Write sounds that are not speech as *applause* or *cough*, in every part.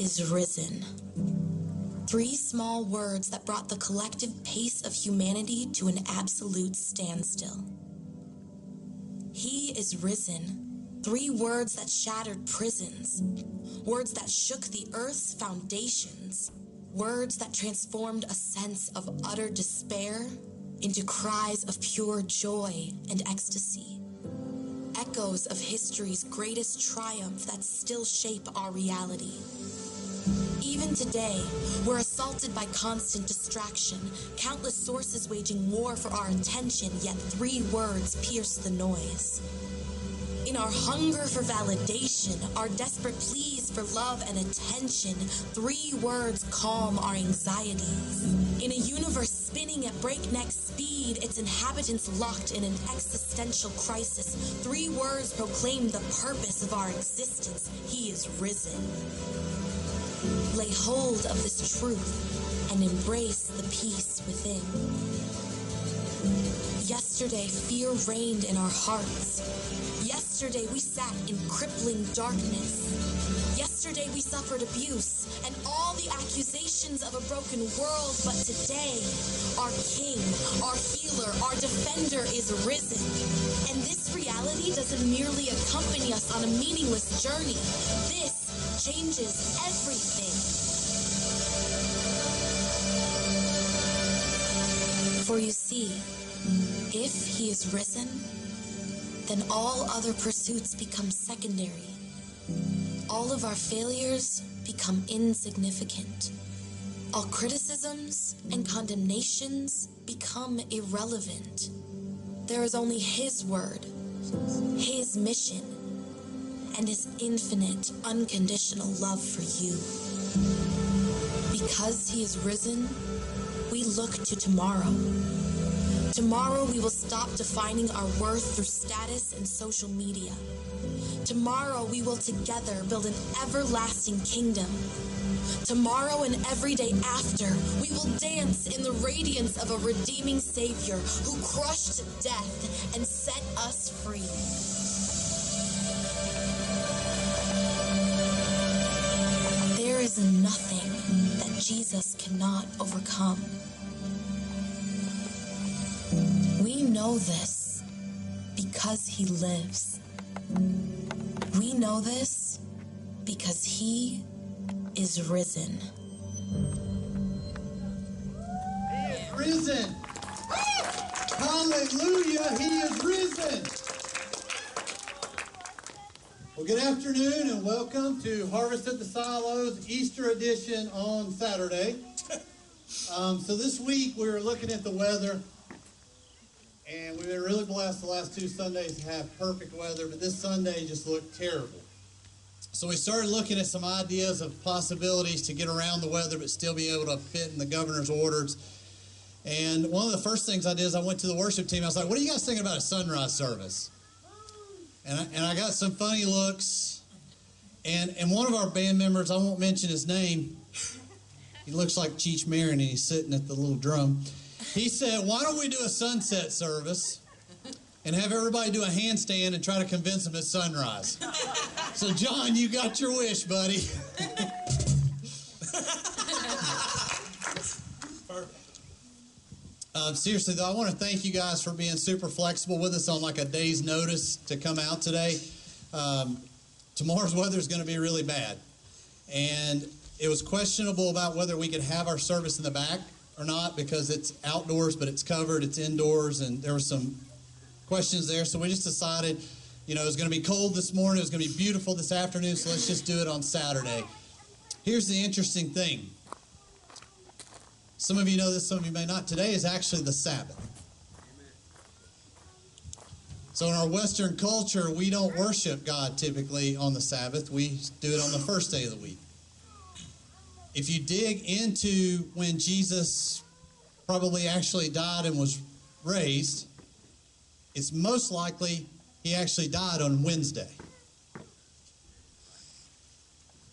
is risen. Three small words that brought the collective pace of humanity to an absolute standstill. He is risen. Three words that shattered prisons. Words that shook the earth's foundations. Words that transformed a sense of utter despair into cries of pure joy and ecstasy. Echoes of history's greatest triumph that still shape our reality. Even today, we're assaulted by constant distraction, countless sources waging war for our attention, yet three words pierce the noise. In our hunger for validation, our desperate pleas for love and attention, three words calm our anxieties. In a universe spinning at breakneck speed, its inhabitants locked in an existential crisis, three words proclaim the purpose of our existence. He is risen. Lay hold of this truth and embrace the peace within. Yesterday, fear reigned in our hearts. Yesterday, we sat in crippling darkness. Yesterday, we suffered abuse and all the accusations of a broken world. But today, our King, our healer, our defender is risen. And this reality doesn't merely accompany us on a meaningless journey. This changes everything. For you see, if he is risen, then all other pursuits become secondary. All of our failures become insignificant. All criticisms and condemnations become irrelevant. There is only his word, his mission, and his infinite, unconditional love for you. Because he is risen, we look to tomorrow. Tomorrow we will stop defining our worth through status and social media. Tomorrow we will together build an everlasting kingdom. Tomorrow and every day after, we will dance in the radiance of a redeeming Savior who crushed death and set us free. There is nothing that Jesus cannot overcome. We know this because he lives. We know this because he is risen. He is risen. Hallelujah, he is risen. Well, good afternoon and welcome to Harvest at the Silos Easter edition on Saturday. *laughs* Um, so this week we were looking at the weather and we've been really blessed the last two Sundays to have perfect weather, but this Sunday just looked terrible. So we started looking at some ideas of possibilities to get around the weather but still be able to fit in the governor's orders. And one of the first things I did is I went to the worship team. I was like, what are you guys thinking about a sunrise service? And I, and I got some funny looks. And, and one of our band members, I won't mention his name, he looks like Cheech Marin and he's sitting at the little drum. He said, why don't we do a sunset service and have everybody do a handstand and try to convince them it's sunrise? So, John, you got your wish, buddy. Um, seriously, though, I want to thank you guys for being super flexible with us on like a day's notice to come out today. Um, tomorrow's weather is going to be really bad. And it was questionable about whether we could have our service in the back or not because it's outdoors, but it's covered, it's indoors, and there were some questions there. So we just decided, you know, it was going to be cold this morning, it was going to be beautiful this afternoon, so let's just do it on Saturday. Here's the interesting thing some of you know this, some of you may not. Today is actually the Sabbath. So, in our Western culture, we don't worship God typically on the Sabbath. We do it on the first day of the week. If you dig into when Jesus probably actually died and was raised, it's most likely he actually died on Wednesday.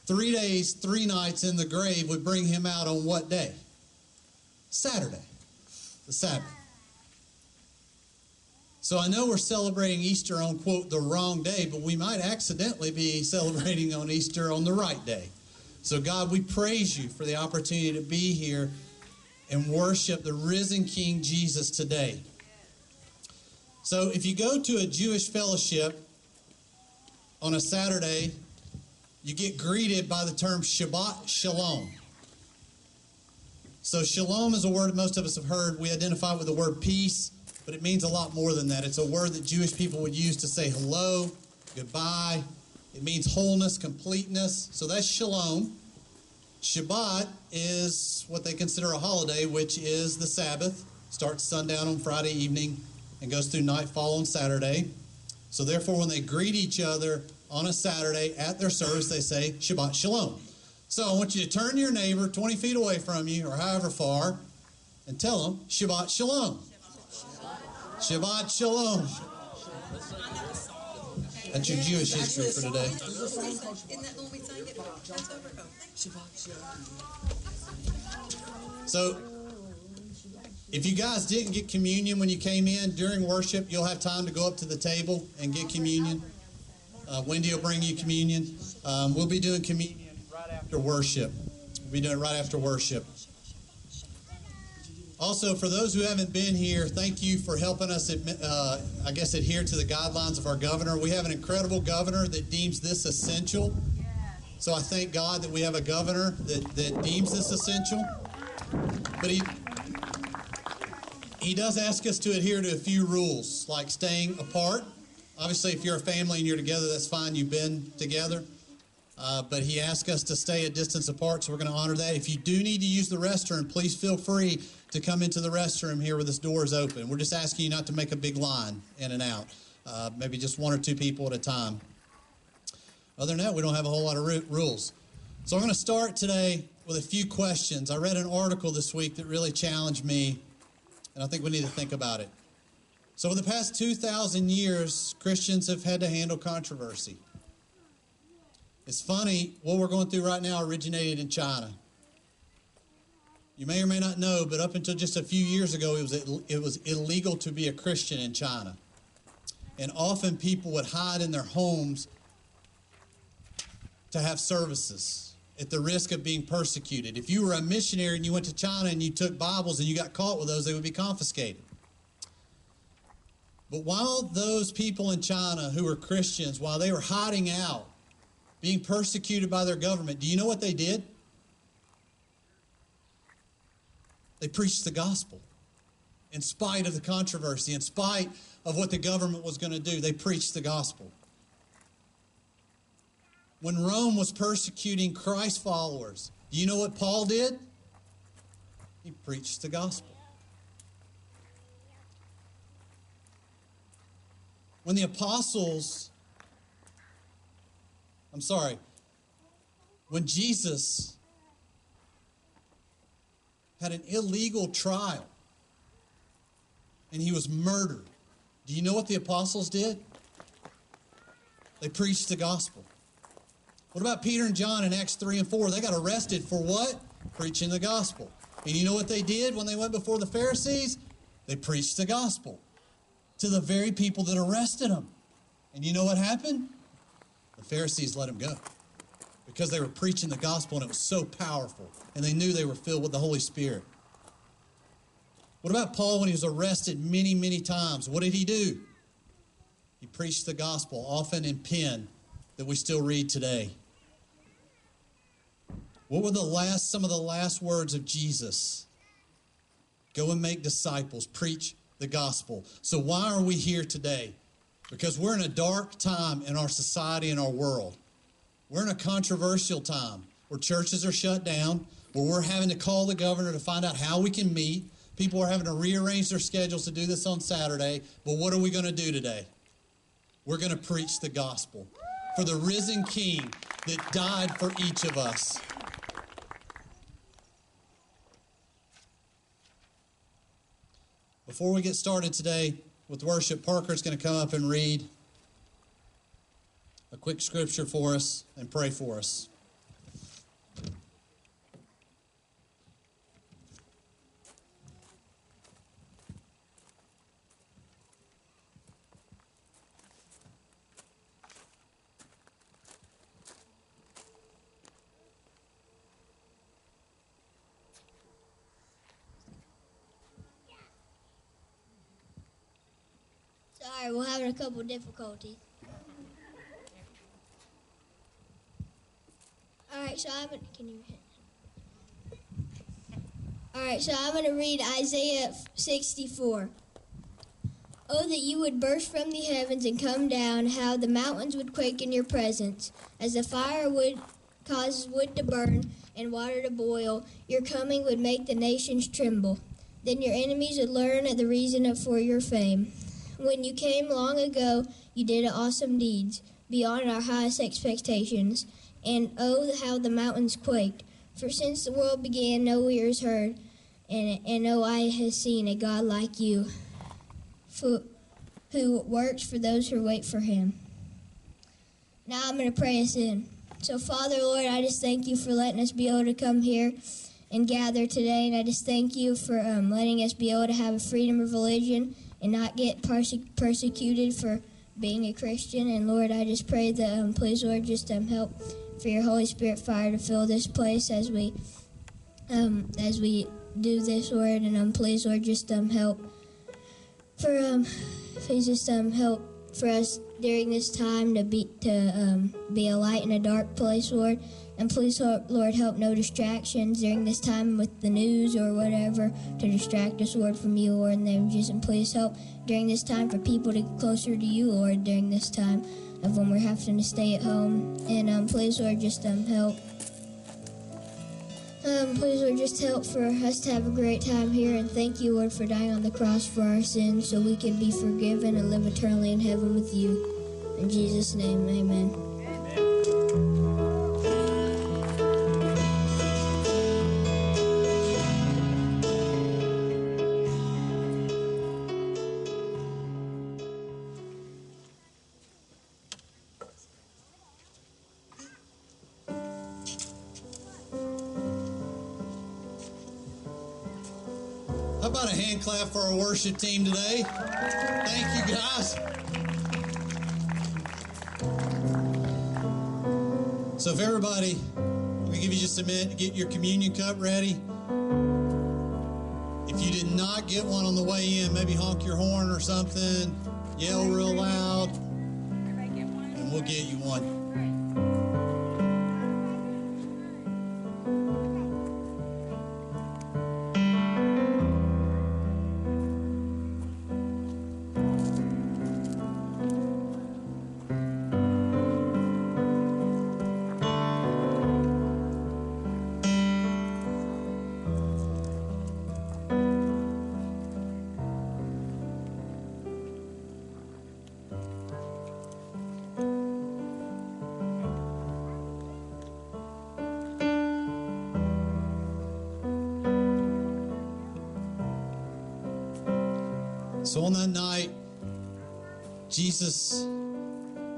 Three days, three nights in the grave would bring him out on what day? Saturday, the Sabbath. So I know we're celebrating Easter on, quote, the wrong day, but we might accidentally be *laughs* celebrating on Easter on the right day. So, God, we praise you for the opportunity to be here and worship the risen King Jesus today. So, if you go to a Jewish fellowship on a Saturday, you get greeted by the term Shabbat Shalom. So, shalom is a word most of us have heard. We identify with the word peace, but it means a lot more than that. It's a word that Jewish people would use to say hello, goodbye. It means wholeness, completeness. So, that's shalom. Shabbat is what they consider a holiday, which is the Sabbath. Starts sundown on Friday evening and goes through nightfall on Saturday. So, therefore, when they greet each other on a Saturday at their service, they say Shabbat Shalom. So I want you to turn to your neighbor 20 feet away from you or however far and tell them Shabbat Shalom. Shabbat Shalom. That's your Jewish history for today. So if you guys didn't get communion when you came in during worship, you'll have time to go up to the table and get communion. Uh, Wendy will bring you communion. Um, we'll be doing communion right after worship. We'll be doing it right after worship. Also, for those who haven't been here, thank you for helping us, uh, I guess, adhere to the guidelines of our governor. We have an incredible governor that deems this essential. So I thank God that we have a governor that, that deems this essential. But he, he does ask us to adhere to a few rules, like staying apart. Obviously, if you're a family and you're together, that's fine. You've been together. Uh, but he asked us to stay a distance apart, so we're going to honor that. If you do need to use the restroom, please feel free to come into the restroom here where this door is open. We're just asking you not to make a big line in and out, uh, maybe just one or two people at a time. Other than that, we don't have a whole lot of ru- rules. So I'm going to start today with a few questions. I read an article this week that really challenged me, and I think we need to think about it. So, for the past 2,000 years, Christians have had to handle controversy. It's funny, what we're going through right now originated in China. You may or may not know, but up until just a few years ago, it was, it was illegal to be a Christian in China. And often people would hide in their homes to have services at the risk of being persecuted. If you were a missionary and you went to China and you took Bibles and you got caught with those, they would be confiscated. But while those people in China who were Christians, while they were hiding out, being persecuted by their government, do you know what they did? They preached the gospel. In spite of the controversy, in spite of what the government was going to do, they preached the gospel. When Rome was persecuting Christ followers, do you know what Paul did? He preached the gospel. When the apostles, I'm sorry, when Jesus had an illegal trial and he was murdered, do you know what the apostles did? They preached the gospel. What about Peter and John in Acts 3 and 4? They got arrested for what? Preaching the gospel. And you know what they did when they went before the Pharisees? They preached the gospel to the very people that arrested them. And you know what happened? The Pharisees let them go because they were preaching the gospel and it was so powerful. And they knew they were filled with the Holy Spirit. What about Paul when he was arrested many, many times? What did he do? He preached the gospel, often in pen, that we still read today. What were the last some of the last words of Jesus? Go and make disciples, preach the gospel. So why are we here today? Because we're in a dark time in our society and our world. We're in a controversial time where churches are shut down, where we're having to call the governor to find out how we can meet. People are having to rearrange their schedules to do this on Saturday. But what are we going to do today? We're going to preach the gospel for the risen King that died for each of us. Before we get started today with worship, Parker's going to come up and read quick scripture for us and pray for us. Sorry, we're having a couple difficulties. All right, so I'm gonna, can you? All right, so I'm going to read Isaiah 64. Oh, that you would burst from the heavens and come down, how the mountains would quake in your presence. As the fire would causes wood to burn and water to boil, your coming would make the nations tremble. Then your enemies would learn the reason for your fame. When you came long ago, you did awesome deeds, beyond our highest expectations. And oh, how the mountains quaked. For since the world began, no ears heard, and, and no eye has seen a God like you, who, who works for those who wait for him. Now I'm going to pray us in. So, Father, Lord, I just thank you for letting us be able to come here and gather today. And I just thank you for um, letting us be able to have a freedom of religion and not get perse- persecuted for being a Christian. And Lord, I just pray that, um, please, Lord, just um, help for your Holy Spirit fire to fill this place as we um, as we do this, word And um, please, Lord, just um, help for um, please just um, help for us during this time to be to um, be a light in a dark place, Lord. And please, Lord, help no distractions during this time with the news or whatever to distract us, Lord, from you, Lord. And then just and please help during this time for people to get closer to you, Lord, during this time of when we're having to stay at home. And um, please, Lord, just um, help. Um, please, Lord, just help for us to have a great time here. And thank you, Lord, for dying on the cross for our sins so we can be forgiven and live eternally in heaven with you. In Jesus' name, amen. How about a hand clap for our worship team today? Thank you, guys. So, if everybody, we give you just a minute to get your communion cup ready. If you did not get one on the way in, maybe honk your horn or something, yell real loud, and we'll get you one. Jesus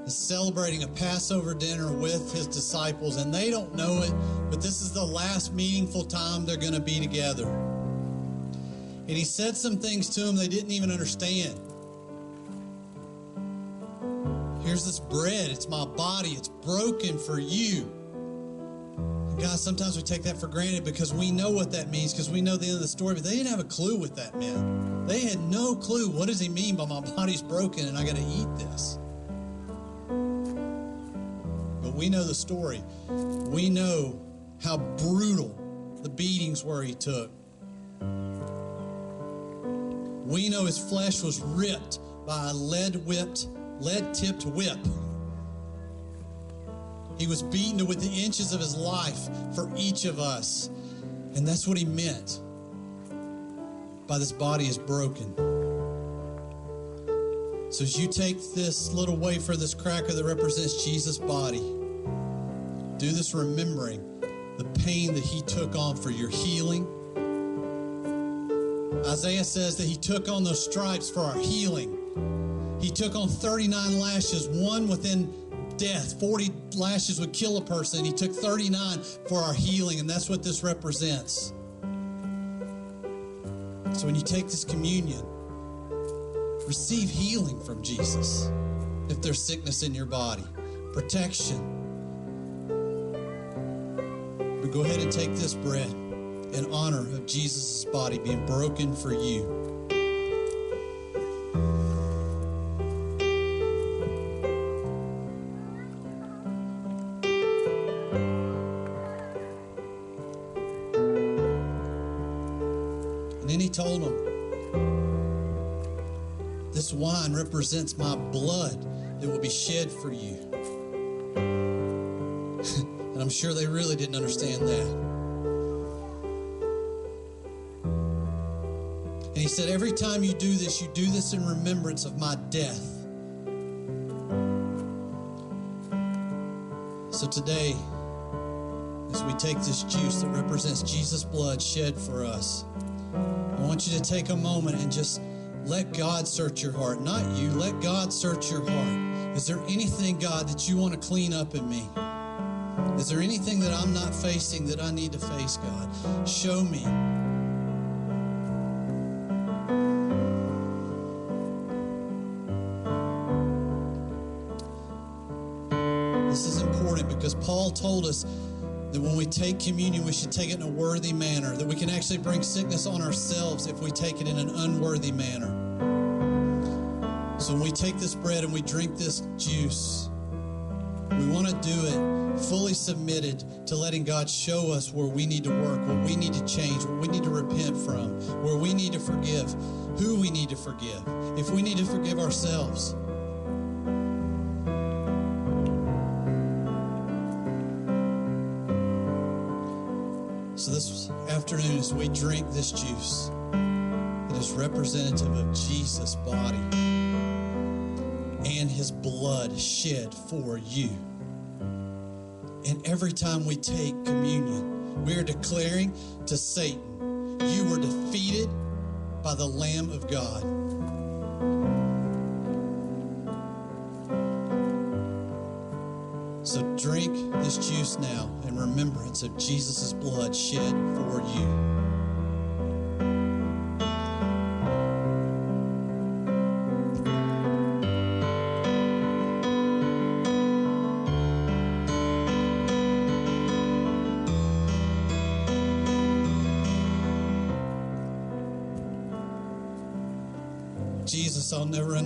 is celebrating a Passover dinner with his disciples, and they don't know it, but this is the last meaningful time they're going to be together. And he said some things to them they didn't even understand. Here's this bread, it's my body, it's broken for you. Guys, sometimes we take that for granted because we know what that means because we know the end of the story, but they didn't have a clue what that meant. They had no clue. What does he mean by my body's broken and I got to eat this? But we know the story. We know how brutal the beatings were he took. We know his flesh was ripped by a lead whipped, lead tipped whip. He was beaten to within inches of his life for each of us. And that's what he meant by this body is broken. So as you take this little wafer, this cracker that represents Jesus' body, do this remembering the pain that he took on for your healing. Isaiah says that he took on those stripes for our healing. He took on 39 lashes, one within death. 40 lashes would kill a person. He took 39 for our healing, and that's what this represents. So when you take this communion, receive healing from Jesus. If there's sickness in your body, protection. But go ahead and take this bread in honor of Jesus' body being broken for you. Represents my blood that will be shed for you. *laughs* and I'm sure they really didn't understand that. And he said, Every time you do this, you do this in remembrance of my death. So today, as we take this juice that represents Jesus' blood shed for us, I want you to take a moment and just let God search your heart. Not you, let God search your heart. Is there anything, God, that you want to clean up in me? Is there anything that I'm not facing that I need to face, God? Show me. This is important because Paul told us that when we take communion, we should take it in a worthy manner, that we can actually bring sickness on ourselves if we take it in an unworthy manner. So when we take this bread and we drink this juice, we want to do it fully submitted to letting God show us where we need to work, what we need to change, what we need to repent from, where we need to forgive, who we need to forgive, if we need to forgive ourselves. So this afternoon, as we drink this juice, it is representative of Jesus' body his blood shed for you. And every time we take communion, we are declaring to Satan, You were defeated by the Lamb of God. So drink this juice now in remembrance of Jesus' blood shed for you.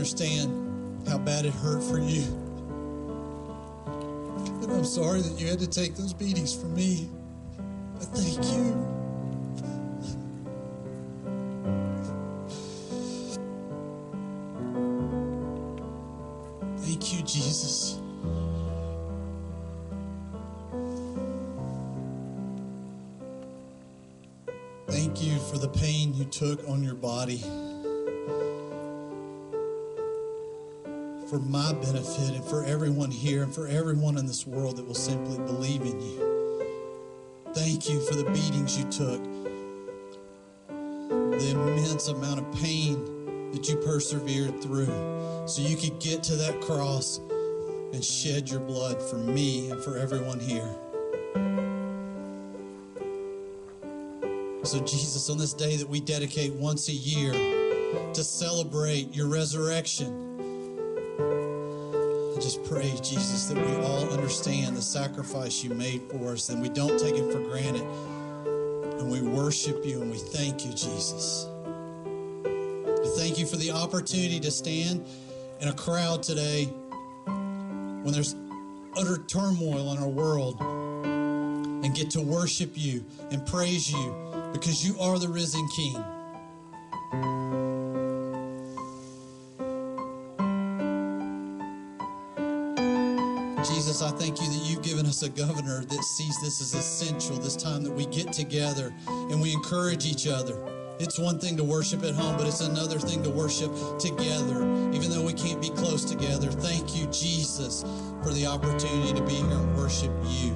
Understand how bad it hurt for you. And I'm sorry that you had to take those beatings from me. But. Thank you, for everyone in this world that will simply believe in you. Thank you for the beatings you took, the immense amount of pain that you persevered through so you could get to that cross and shed your blood for me and for everyone here. So, Jesus, on this day that we dedicate once a year to celebrate your resurrection, just pray, Jesus, that we all understand the sacrifice you made for us and we don't take it for granted. And we worship you and we thank you, Jesus. Thank you for the opportunity to stand in a crowd today when there's utter turmoil in our world and get to worship you and praise you because you are the risen King. A governor that sees this as essential this time that we get together and we encourage each other. It's one thing to worship at home, but it's another thing to worship together, even though we can't be close together. Thank you, Jesus, for the opportunity to be here and worship you.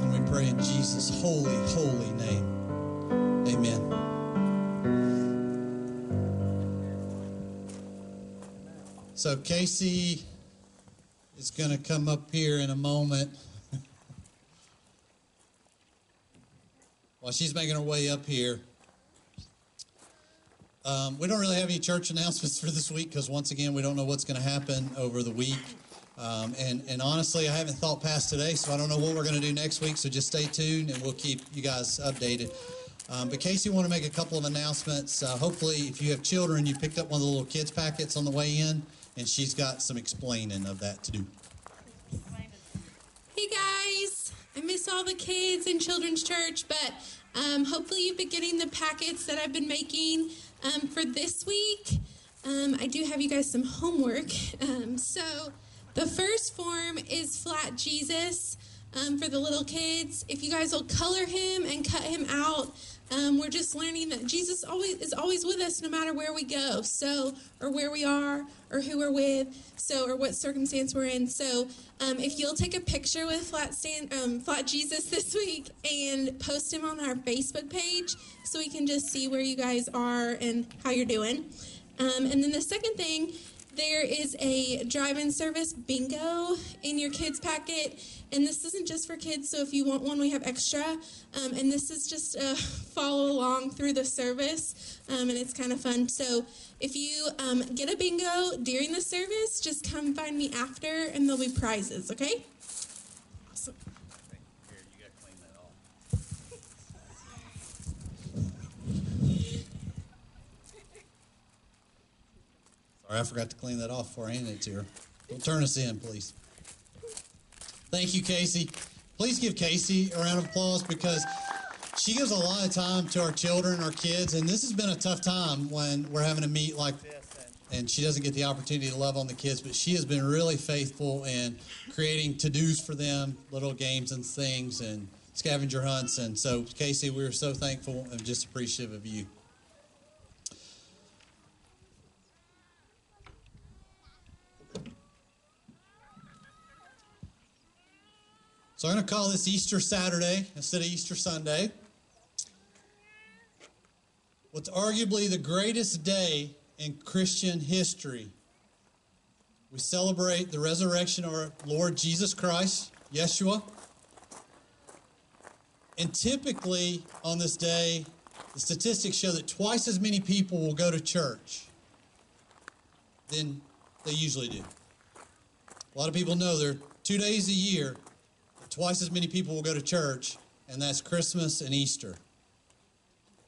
And we pray in Jesus' holy, holy name. Amen. So Casey is going to come up here in a moment. *laughs* While she's making her way up here, um, we don't really have any church announcements for this week because once again we don't know what's going to happen over the week. Um, and and honestly, I haven't thought past today, so I don't know what we're going to do next week. So just stay tuned, and we'll keep you guys updated. Um, but Casey, want to make a couple of announcements. Uh, hopefully, if you have children, you picked up one of the little kids packets on the way in, and she's got some explaining of that to do. Hey guys, I'm miss all the kids in children's church, but um, hopefully you've been getting the packets that I've been making um, for this week. Um, I do have you guys some homework. *laughs* Um, so the first form is Flat Jesus um, for the little kids. If you guys will color him and cut him out, um, we're just learning that Jesus always is always with us no matter where we go. So, or where we are, or who we're with. So, or what circumstance we're in. So, um, if you'll take a picture with Flat Stand, um, Flat Jesus *laughs* this week and post him on our Facebook page, so we can just see where you guys are and how you're doing. Um, and then the second thing there is a drive-in service bingo in your kids packet. And this isn't just for kids so if you want one we have extra. Um, and this is just a *laughs* follow along through the service um, and it's kind of fun. So if you um, get a bingo during the service just come find me after and there'll be prizes okay awesome Here, you gotta clean that off. Sorry, I forgot to clean that off before I handed it to her. Don't turn us in, please. Thank you, Casey. Please give Casey a round of applause because she gives a lot of time to our children, our kids, and this has been a tough time when we're having to meet like and she doesn't get the opportunity to love on the kids, but she has been really faithful in creating to dos for them, little games and things, and scavenger hunts. And so, Casey, we are so thankful and just appreciative of you. So I'm going to call this Easter Saturday instead of Easter Sunday. What's arguably the greatest day in Christian history. We celebrate the resurrection of our Lord Jesus Christ, Yeshua. And typically on this day, the statistics show that twice as many people will go to church than they usually do. A lot of people know there are two days a year twice as many people will go to church, and that's Christmas and Easter.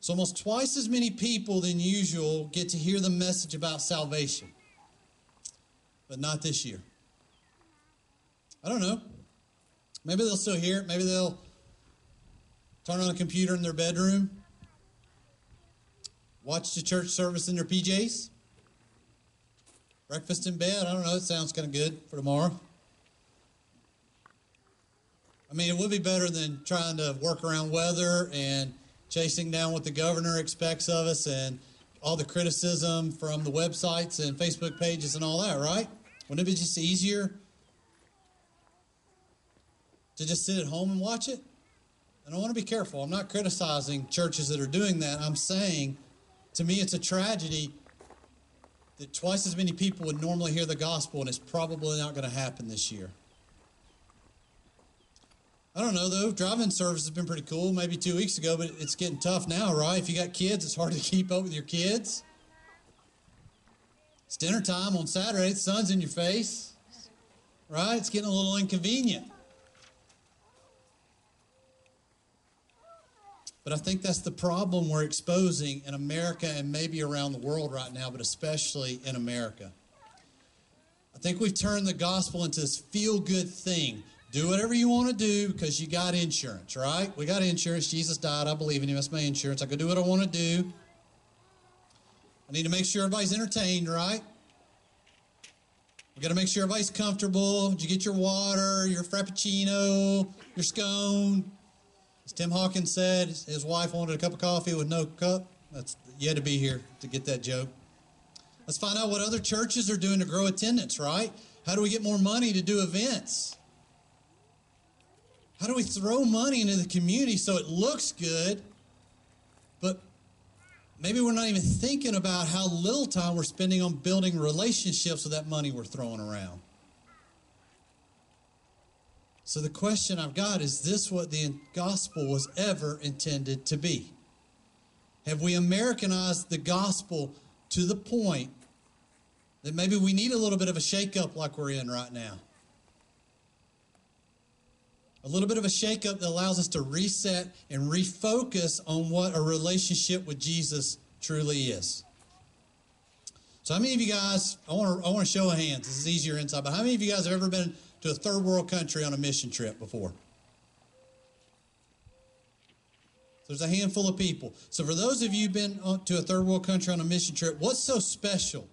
So almost twice as many people than usual get to hear the message about salvation. But not this year. I don't know. Maybe they'll still hear it. Maybe they'll turn on a computer in their bedroom, watch the church service in their PJs, breakfast in bed. I don't know. It sounds kind of good for tomorrow. I mean, it would be better than trying to work around weather and chasing down what the governor expects of us and all the criticism from the websites and Facebook pages and all that, right? Wouldn't it be just easier to just sit at home and watch it? And I want to be careful. I'm not criticizing churches that are doing that. I'm saying, to me, it's a tragedy that twice as many people would normally hear the gospel, and it's probably not going to happen this year. I don't know though. Driving service has been pretty cool. Maybe two weeks ago, but it's getting tough now, right? If you got kids, it's hard to keep up with your kids. It's dinner time on Saturday. The sun's in your face, right? It's getting a little inconvenient. But I think that's the problem we're exposing in America and maybe around the world right now, but especially in America. I think we've turned the gospel into this feel good thing. Do whatever you want to do because you got insurance, right? We got insurance. Jesus died. I believe in him. That's my insurance. I can do what I want to do. I need to make sure everybody's entertained, right? We got to make sure everybody's comfortable. Did you get your water, your frappuccino, your scone? As Tim Hawkins said, his wife wanted a cup of coffee with no cup. That's you had to be here to get that joke. Let's find out what other churches are doing to grow attendance, right? How do we get more money to do events? How do we throw money into the community so it looks good, but maybe we're not even thinking about how little time we're spending on building relationships with that money we're throwing around? So the question I've got is this what the gospel was ever intended to be? Have we Americanized the gospel to the point that maybe we need a little bit of a shakeup like we're in right now? A little bit of a shakeup that allows us to reset and refocus on what a relationship with Jesus truly is. So, how many of you guys? I want to I want to show of hands. This is easier inside, but how many of you guys have ever been to a third world country on a mission trip before? There's a handful of people. So, for those of you been uh, to a third world country on a mission trip, what's so special?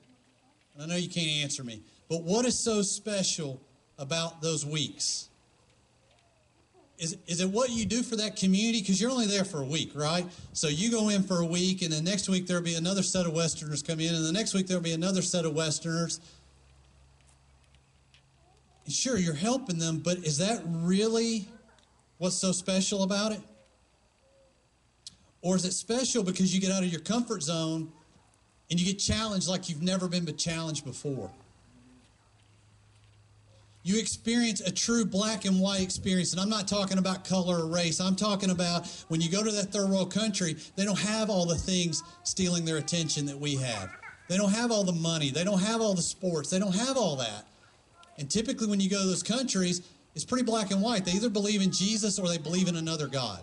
I know you can't answer me, but what is so special about those weeks? Is, is it what you do for that community? Because you're only there for a week, right? So you go in for a week, and then next week there'll be another set of Westerners come in, and the next week there'll be another set of Westerners. Sure, you're helping them, but is that really what's so special about it? Or is it special because you get out of your comfort zone and you get challenged like you've never been challenged before? You experience a true black and white experience. And I'm not talking about color or race. I'm talking about when you go to that third world country, they don't have all the things stealing their attention that we have. They don't have all the money. They don't have all the sports. They don't have all that. And typically, when you go to those countries, it's pretty black and white. They either believe in Jesus or they believe in another God.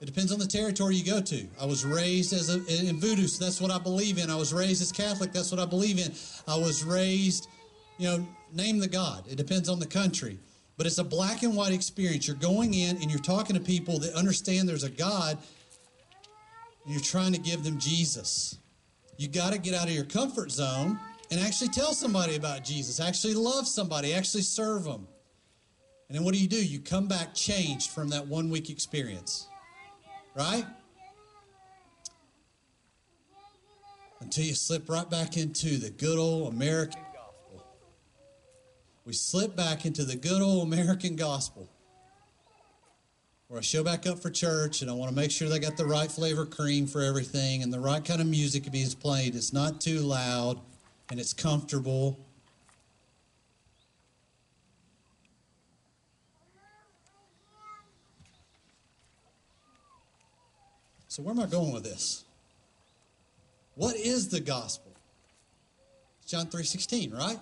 It depends on the territory you go to. I was raised as a, in voodoo, so that's what I believe in. I was raised as Catholic, that's what I believe in. I was raised, you know, name the God. It depends on the country. But it's a black and white experience. You're going in and you're talking to people that understand there's a God, you're trying to give them Jesus. You got to get out of your comfort zone and actually tell somebody about Jesus, actually love somebody, actually serve them. And then what do you do? You come back changed from that one week experience. Right? Until you slip right back into the good old American. We slip back into the good old American gospel. Where I show back up for church and I want to make sure they got the right flavor cream for everything and the right kind of music being played. It's not too loud and it's comfortable. So, where am I going with this? What is the gospel? John 3:16, right?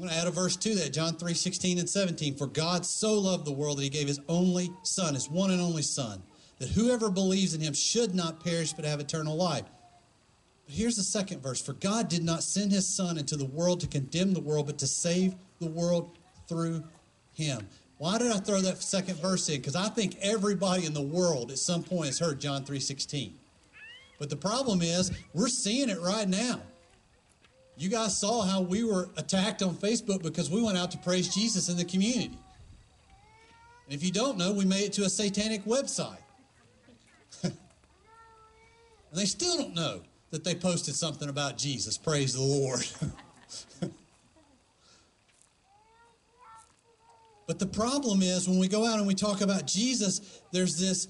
I'm going to add a verse to that, John 3:16 and 17. For God so loved the world that he gave his only son, his one and only son, that whoever believes in him should not perish but have eternal life. But here's the second verse. For God did not send his son into the world to condemn the world, but to save the world through him. Why did I throw that second verse in? Because I think everybody in the world at some point has heard John 3:16. But the problem is, we're seeing it right now. You guys saw how we were attacked on Facebook because we went out to praise Jesus in the community. And if you don't know, we made it to a satanic website. *laughs* and they still don't know that they posted something about Jesus. Praise the Lord. *laughs* But the problem is when we go out and we talk about Jesus, there's this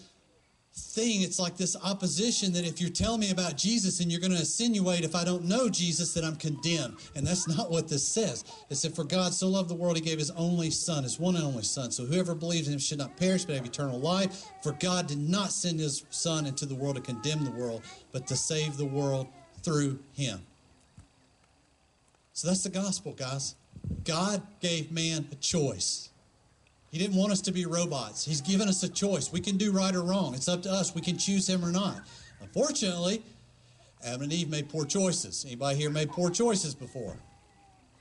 thing. It's like this opposition that if you're telling me about Jesus and you're going to insinuate if I don't know Jesus that I'm condemned. And that's *laughs* not what this says. It said, For God so loved the world, he gave his only Son, his one and only Son. So whoever believes in him should not perish but have eternal life. For God did not send his Son into the world to condemn the world, but to save the world through him. So that's the gospel, guys. God gave man a choice. He didn't want us to be robots. He's given us a choice. We can do right or wrong. It's up to us. We can choose him or not. Unfortunately, Adam and Eve made poor choices. Anybody here made poor choices before?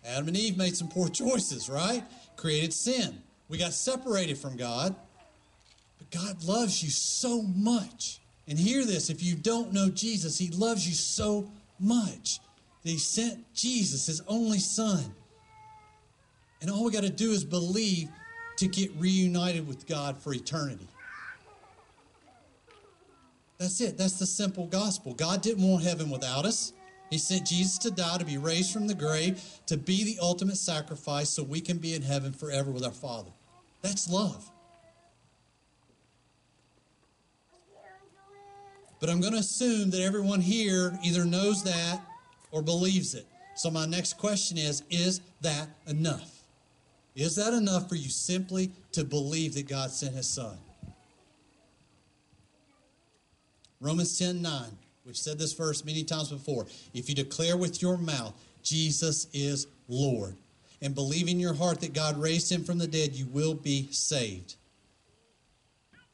Adam and Eve made some poor choices, right? Created sin. We got separated from God. But God loves you so much. And hear this if you don't know Jesus, He loves you so much that He sent Jesus, His only Son. And all we got to do is believe to get reunited with God for eternity. That's it. That's the simple gospel. God didn't want heaven without us. He sent Jesus to die, to be raised from the grave, to be the ultimate sacrifice so we can be in heaven forever with our Father. That's love. But I'm going to assume that everyone here either knows that or believes it. So my next question is Is that enough? Is that enough for you simply to believe that God sent his son? Romans 10 9. We've said this verse many times before. If you declare with your mouth, Jesus is Lord, and believe in your heart that God raised him from the dead, you will be saved.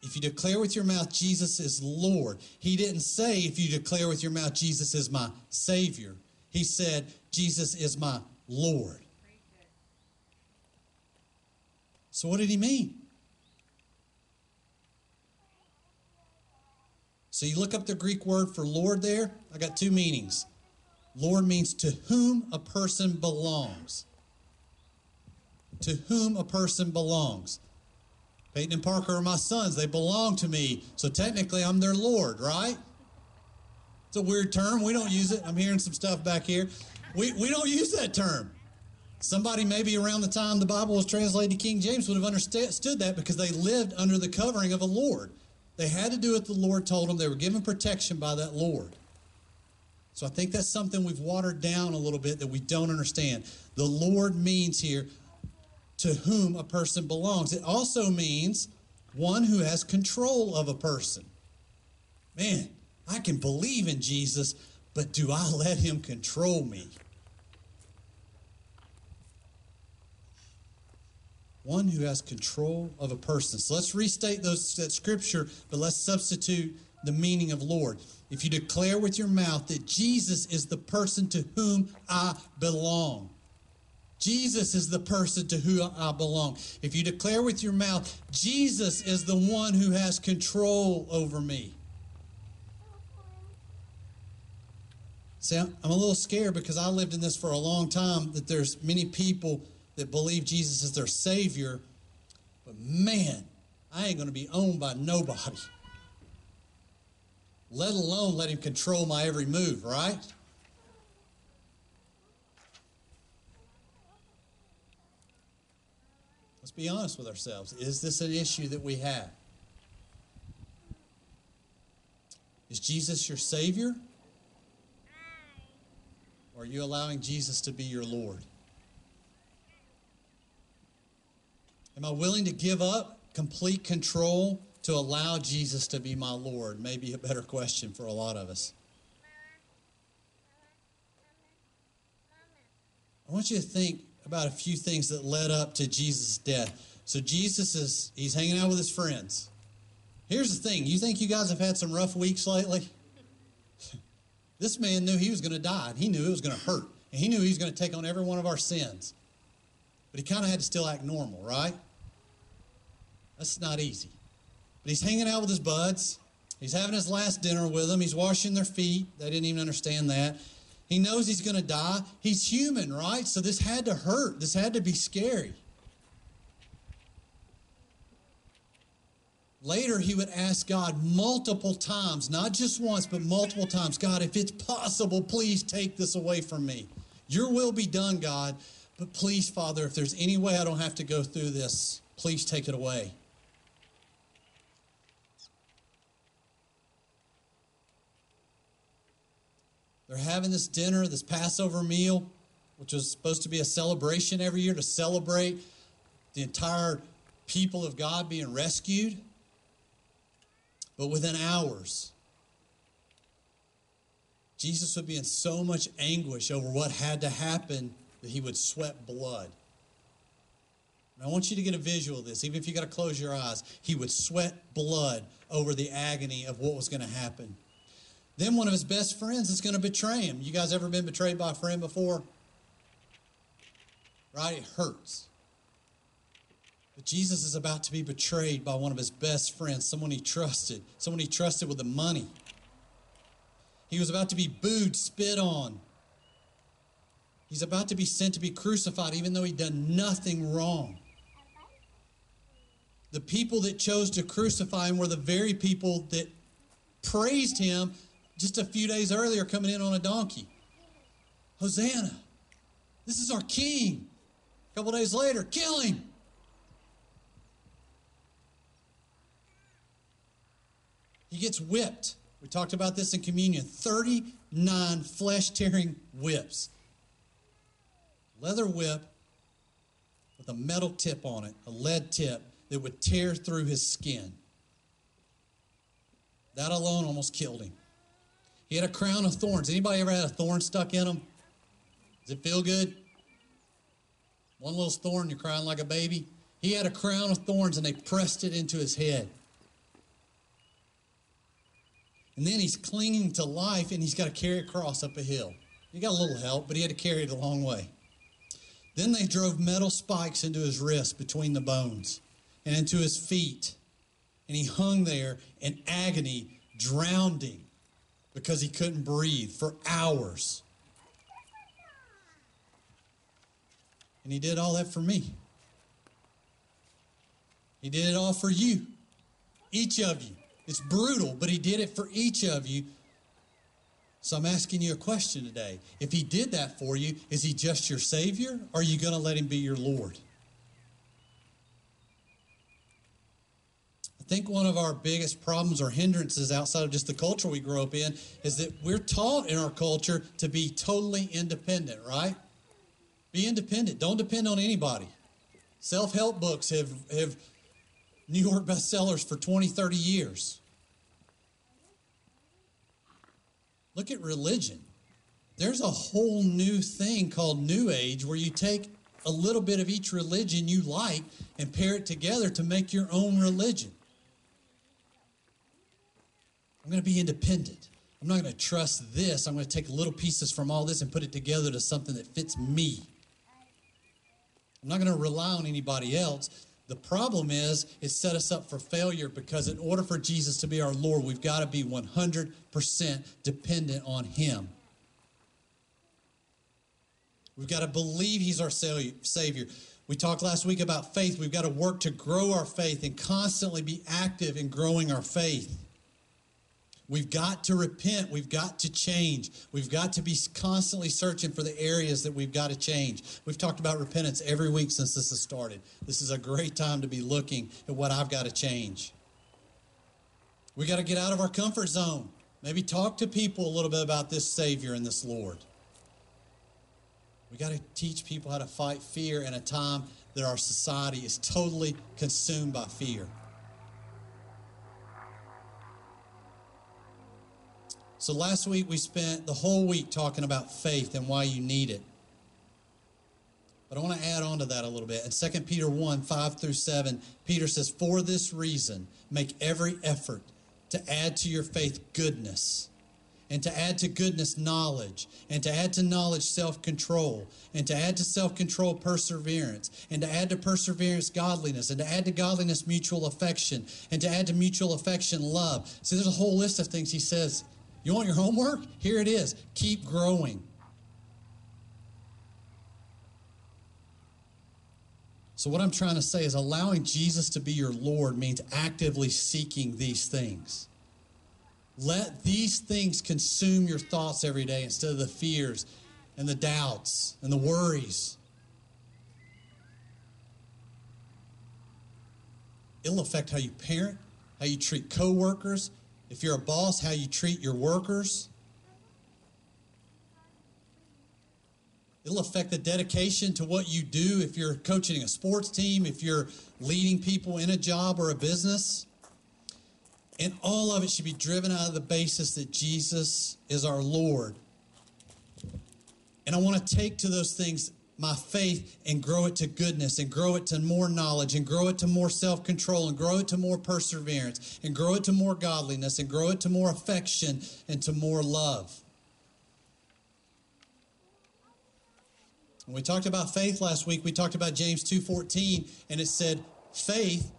If you declare with your mouth Jesus is Lord, he didn't say if you declare with your mouth Jesus is my Savior. He said Jesus is my Lord. So, what did he mean? So you look up the Greek word for Lord there. I got two meanings. Lord means to whom a person belongs. To whom a person belongs. Peyton and Parker are my sons. They belong to me. So technically, I'm their Lord, right? It's a weird term. We don't use it. I'm hearing some stuff back here. We, we don't use that term. Somebody maybe around the time the Bible was translated to King James would have understood that because they lived under the covering of a Lord. They had to do what the Lord told them. They were given protection by that Lord. So I think that's something we've watered down a little bit that we don't understand. The Lord means here to whom a person belongs. It also means one who has control of a person. Man, I can believe in Jesus, but do I let him control me? One who has control of a person. So let's restate those that scripture, but let's substitute the meaning of Lord. If you declare with your mouth that Jesus is the person to whom I belong, Jesus is the person to whom I belong. If you declare with your mouth, Jesus is the one who has control over me. See, I'm a little scared because I lived in this for a long time that there's many people that believe Jesus is their Savior, but man, I ain't going to be owned by nobody. Let alone let Him control my every move, right? Let's be honest with ourselves. Is this an issue that we have? Is Jesus your Savior? Or are you allowing Jesus to be your Lord? Am I willing to give up complete control to allow Jesus to be my Lord? Maybe a better question for a lot of us. I want you to think about a few things that led up to Jesus' death. So Jesus is he's hanging out with his friends. Here's the thing, you think you guys have had some rough weeks lately? *laughs* this man knew he was going to die, and he knew it was going to hurt. And he knew he was going to take on every one of our sins. But he kind of had to still act normal, right? That's not easy. But he's hanging out with his buds. He's having his last dinner with them. He's washing their feet. They didn't even understand that. He knows he's going to die. He's human, right? So this had to hurt. This had to be scary. Later, he would ask God multiple times, not just once, but multiple times God, if it's possible, please take this away from me. Your will be done, God. But please, Father, if there's any way I don't have to go through this, please take it away. They're having this dinner, this Passover meal, which was supposed to be a celebration every year to celebrate the entire people of God being rescued. But within hours, Jesus would be in so much anguish over what had to happen that he would sweat blood. And I want you to get a visual of this, even if you got to close your eyes. He would sweat blood over the agony of what was going to happen. Then one of his best friends is going to betray him. You guys ever been betrayed by a friend before? Right? It hurts. But Jesus is about to be betrayed by one of his best friends, someone he trusted, someone he trusted with the money. He was about to be booed, spit on. He's about to be sent to be crucified, even though he'd done nothing wrong. The people that chose to crucify him were the very people that praised him just a few days earlier coming in on a donkey. Hosanna. This is our king. A couple days later, kill him. He gets whipped. We talked about this in communion 39 flesh tearing whips. Leather whip with a metal tip on it, a lead tip that would tear through his skin. That alone almost killed him. He had a crown of thorns. Anybody ever had a thorn stuck in them? Does it feel good? One little thorn, you're crying like a baby. He had a crown of thorns and they pressed it into his head. And then he's clinging to life and he's got to carry a cross up a hill. He got a little help, but he had to carry it a long way. Then they drove metal spikes into his wrists between the bones and into his feet. And he hung there in agony drowning because he couldn't breathe for hours. And he did all that for me. He did it all for you, each of you. It's brutal, but he did it for each of you. So I'm asking you a question today. If he did that for you, is he just your Savior, or are you going to let him be your Lord? I think one of our biggest problems or hindrances outside of just the culture we grew up in is that we're taught in our culture to be totally independent, right? Be independent. Don't depend on anybody. Self help books have, have New York bestsellers for 20, 30 years. Look at religion. There's a whole new thing called New Age where you take a little bit of each religion you like and pair it together to make your own religion. I'm going to be independent. I'm not going to trust this. I'm going to take little pieces from all this and put it together to something that fits me. I'm not going to rely on anybody else. The problem is, it set us up for failure because, in order for Jesus to be our Lord, we've got to be 100% dependent on Him. We've got to believe He's our Savior. We talked last week about faith. We've got to work to grow our faith and constantly be active in growing our faith. We've got to repent. We've got to change. We've got to be constantly searching for the areas that we've got to change. We've talked about repentance every week since this has started. This is a great time to be looking at what I've got to change. We got to get out of our comfort zone. Maybe talk to people a little bit about this Savior and this Lord. We got to teach people how to fight fear in a time that our society is totally consumed by fear. So last week we spent the whole week talking about faith and why you need it. But I want to add on to that a little bit. In 2 Peter 1 5 through 7, Peter says, For this reason, make every effort to add to your faith goodness, and to add to goodness knowledge, and to add to knowledge self control, and to add to self control perseverance, and to add to perseverance godliness, and to add to godliness mutual affection, and to add to mutual affection love. So there's a whole list of things he says you want your homework? Here it is. Keep growing. So, what I'm trying to say is allowing Jesus to be your Lord means actively seeking these things. Let these things consume your thoughts every day instead of the fears and the doubts and the worries. It'll affect how you parent, how you treat coworkers, if you're a boss, how you treat your workers. It'll affect the dedication to what you do if you're coaching a sports team, if you're leading people in a job or a business. And all of it should be driven out of the basis that Jesus is our Lord. And I want to take to those things my faith and grow it to goodness and grow it to more knowledge and grow it to more self control and grow it to more perseverance and grow it to more godliness and grow it to more affection and to more love. When we talked about faith last week, we talked about James 2:14 and it said faith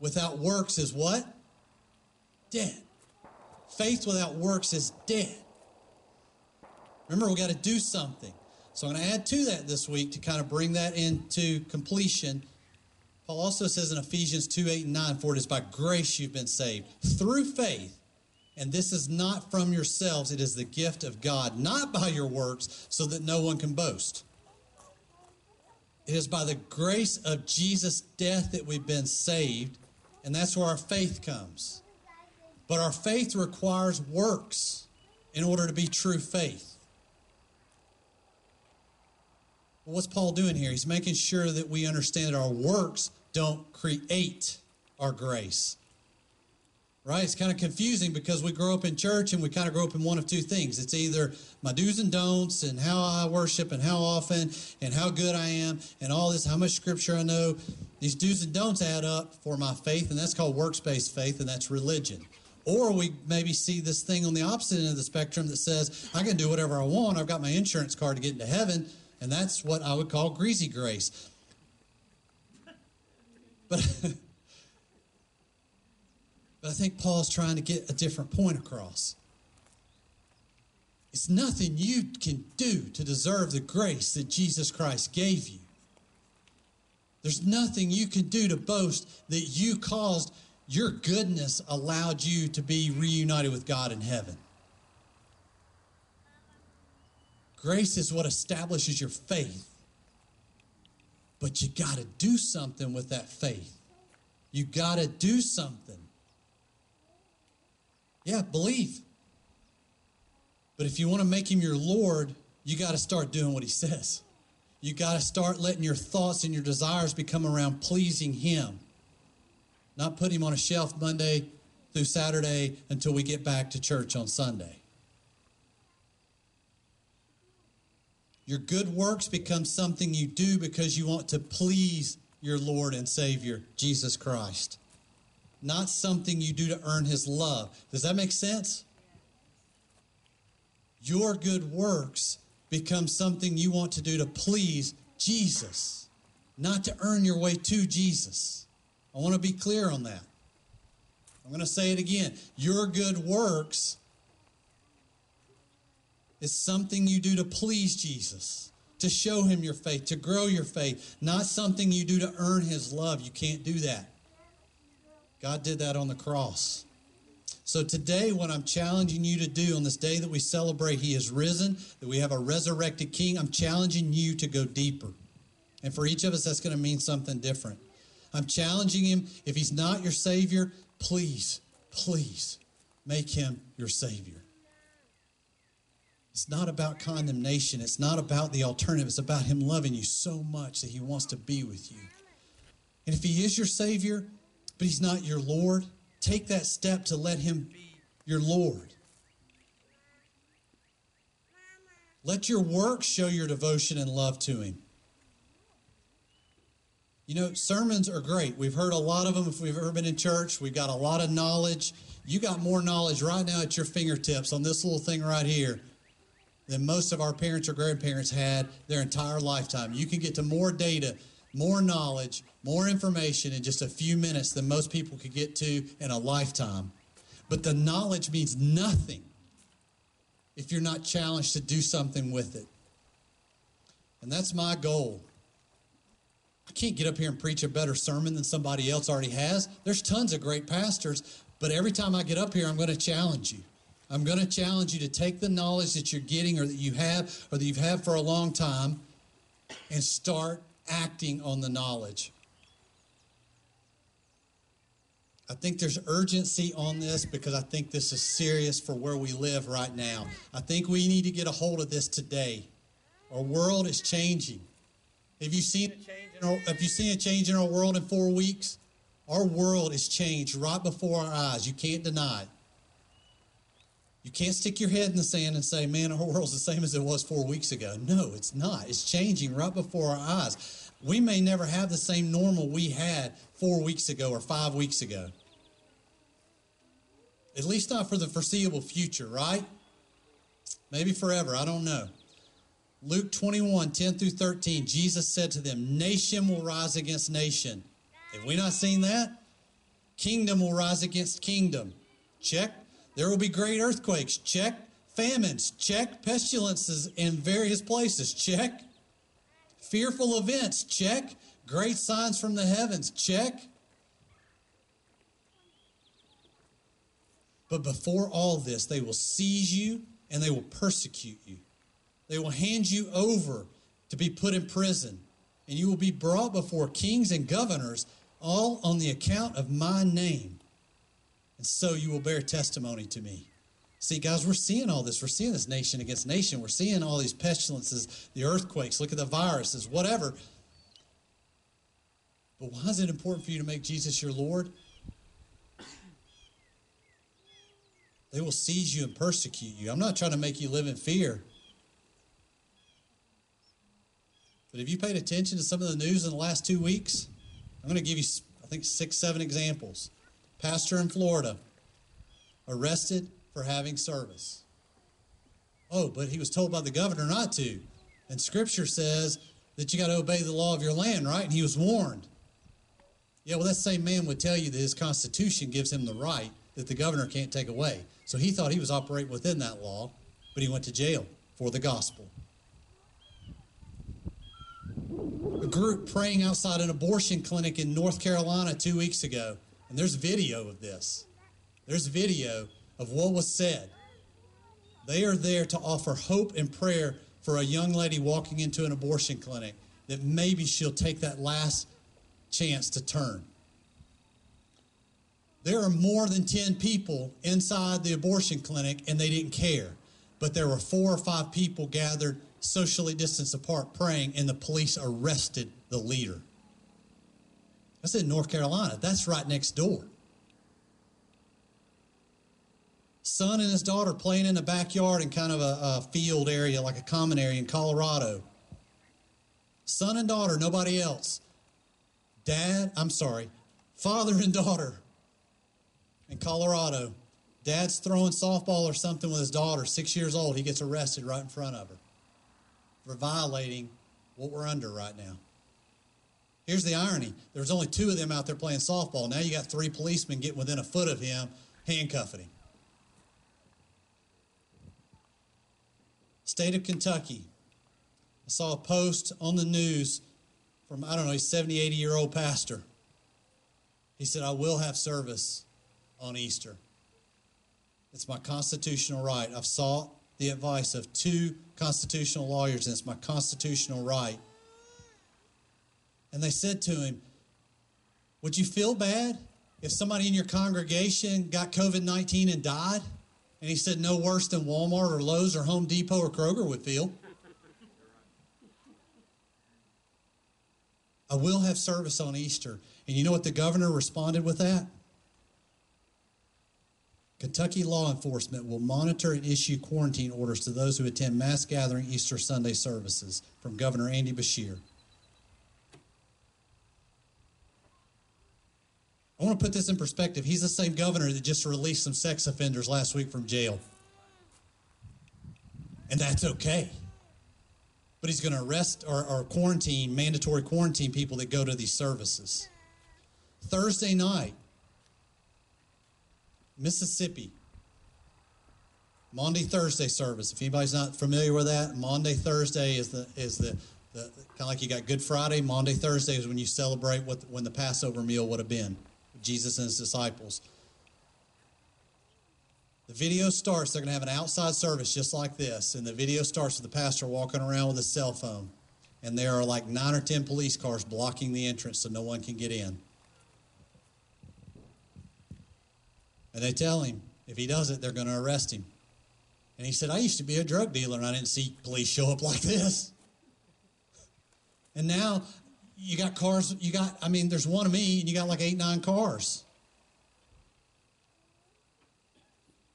without works is what? Dead. Faith without works is dead. Remember we got to do something. So I'm going to add to that this week to kind of bring that into completion. Paul also says in Ephesians 2 8 and 9, For it is by grace you've been saved through faith. And this is not from yourselves, it is the gift of God, not by your works, so that no one can boast. It is by the grace of Jesus' death that we've been saved, and that's where our faith comes. But our faith requires works in order to be true faith. What's Paul doing here? He's making sure that we understand that our works don't create our grace. Right? It's kind of confusing because we grow up in church and we kind of grow up in one of two things. It's either my do's and don'ts and how I worship and how often and how good I am and all this, how much scripture I know. These do's and don'ts add up for my faith, and that's called works based faith, and that's religion. Or we maybe see this thing on the opposite end of the spectrum that says, I can do whatever I want. I've got my insurance card to get into heaven. And that's what I would call greasy grace. But, *laughs* but I think Paul's trying to get a different point across. It's nothing you can do to deserve the grace that Jesus Christ gave you. There's nothing you can do to boast that you caused your goodness allowed you to be reunited with God in heaven. Grace is what establishes your faith. But you got to do something with that faith. You got to do something. Yeah, believe. But if you want to make him your Lord, you got to start doing what he says. You got to start letting your thoughts and your desires become around pleasing him. Not put him on a shelf Monday through Saturday until we get back to church on Sunday. Your good works become something you do because you want to please your Lord and Savior, Jesus Christ. Not something you do to earn his love. Does that make sense? Your good works become something you want to do to please Jesus, not to earn your way to Jesus. I want to be clear on that. I'm going to say it again. Your good works is something you do to please Jesus, to show him your faith, to grow your faith, not something you do to earn his love. You can't do that. God did that on the cross. So today, what I'm challenging you to do on this day that we celebrate He is risen, that we have a resurrected King, I'm challenging you to go deeper. And for each of us, that's going to mean something different. I'm challenging Him, if He's not your Savior, please, please make Him your Savior. It's not about condemnation. It's not about the alternative. It's about Him loving you so much that He wants to be with you. And if He is your Savior, but He's not your Lord, take that step to let Him be your Lord. Let your work show your devotion and love to Him. You know, sermons are great. We've heard a lot of them if we've ever been in church. We've got a lot of knowledge. You got more knowledge right now at your fingertips on this little thing right here than most of our parents or grandparents had their entire lifetime. You can get to more data, more knowledge, more information in just a few minutes than most people could get to in a lifetime. But the knowledge means nothing if you're not challenged to do something with it. And that's my goal. I can't get up here and preach a better sermon than somebody else already has. There's tons of great pastors, but every time I get up here, I'm going to challenge you. I'm going to challenge you to take the knowledge that you're getting or that you have or that you've had for a long time and start acting on the knowledge. I think there's urgency on this because I think this is serious for where we live right now. I think we need to get a hold of this today. Our world is changing. Have you seen a change in our, have you seen a change in our world in four weeks? Our world is changed right before our eyes. You can't deny it. You can't stick your head in the sand and say, man, our world's the same as it was four weeks ago. No, it's not. It's changing right before our eyes. We may never have the same normal we had four weeks ago or five weeks ago. At least not for the foreseeable future, right? Maybe forever. I don't know. Luke 21, 10 through 13, Jesus said to them, Nation will rise against nation. Have we not seen that? Kingdom will rise against kingdom. Check. There will be great earthquakes. Check. Famines. Check. Pestilences in various places. Check. Fearful events. Check. Great signs from the heavens. Check. But before all this, they will seize you and they will persecute you. They will hand you over to be put in prison, and you will be brought before kings and governors, all on the account of my name and so you will bear testimony to me. See, guys, we're seeing all this. We're seeing this nation against nation. We're seeing all these pestilences, the earthquakes, look at the viruses, whatever. But why is it important for you to make Jesus your Lord? They will seize you and persecute you. I'm not trying to make you live in fear. But have you paid attention to some of the news in the last two weeks? I'm going to give you, I think, six, seven examples pastor in Florida, arrested for having service. Oh, but he was told by the governor not to. And scripture says that you got to obey the law of your land, right? And he was warned. Yeah, well, that same man would tell you that his Constitution gives him the right that the governor can't take away. So he thought he was operating within that law, but he went to jail for the gospel. A group praying outside an abortion clinic in North Carolina two weeks ago, and there's video of this. There's video of what was said. They are there to offer hope and prayer for a young lady walking into an abortion clinic that maybe she'll take that last chance to turn. There are more than 10 people inside the abortion clinic and they didn't care. But there were four or five people gathered socially distanced apart praying, and the police arrested the leader. That's in North Carolina. That's right next door. Son and his daughter playing in the backyard in kind of a, a field area, like a common area in Colorado. Son and daughter, nobody else. Dad, I'm sorry, father and daughter in Colorado. Dad's throwing softball or something with his daughter, six years old. He gets arrested right in front of her for violating what we're under right now. Here's the irony there's only two of them out there playing softball. Now you got three policemen getting within a foot of him, handcuffing him. State of Kentucky. I saw a post on the news from, I don't know, a 70, 80 year old pastor. He said, I will have service on Easter. It's my constitutional right. I've sought the advice of two constitutional lawyers, and it's my constitutional right. And they said to him, Would you feel bad if somebody in your congregation got COVID 19 and died? And he said, No worse than Walmart or Lowe's or Home Depot or Kroger would feel. I will have service on Easter. And you know what the governor responded with that? Kentucky law enforcement will monitor and issue quarantine orders to those who attend mass gathering Easter Sunday services from Governor Andy Beshear. I want to put this in perspective. He's the same governor that just released some sex offenders last week from jail. And that's okay. But he's going to arrest or, or quarantine, mandatory quarantine people that go to these services. Thursday night, Mississippi. Maundy Thursday service. If anybody's not familiar with that, Maundy Thursday is the is the, the kind of like you got Good Friday. Maundy Thursday is when you celebrate what when the Passover meal would have been, Jesus and his disciples. The video starts. They're going to have an outside service just like this, and the video starts with the pastor walking around with a cell phone, and there are like nine or ten police cars blocking the entrance so no one can get in. And they tell him if he does it, they're going to arrest him. And he said, I used to be a drug dealer and I didn't see police show up like this. And now you got cars, you got, I mean, there's one of me and you got like eight, nine cars.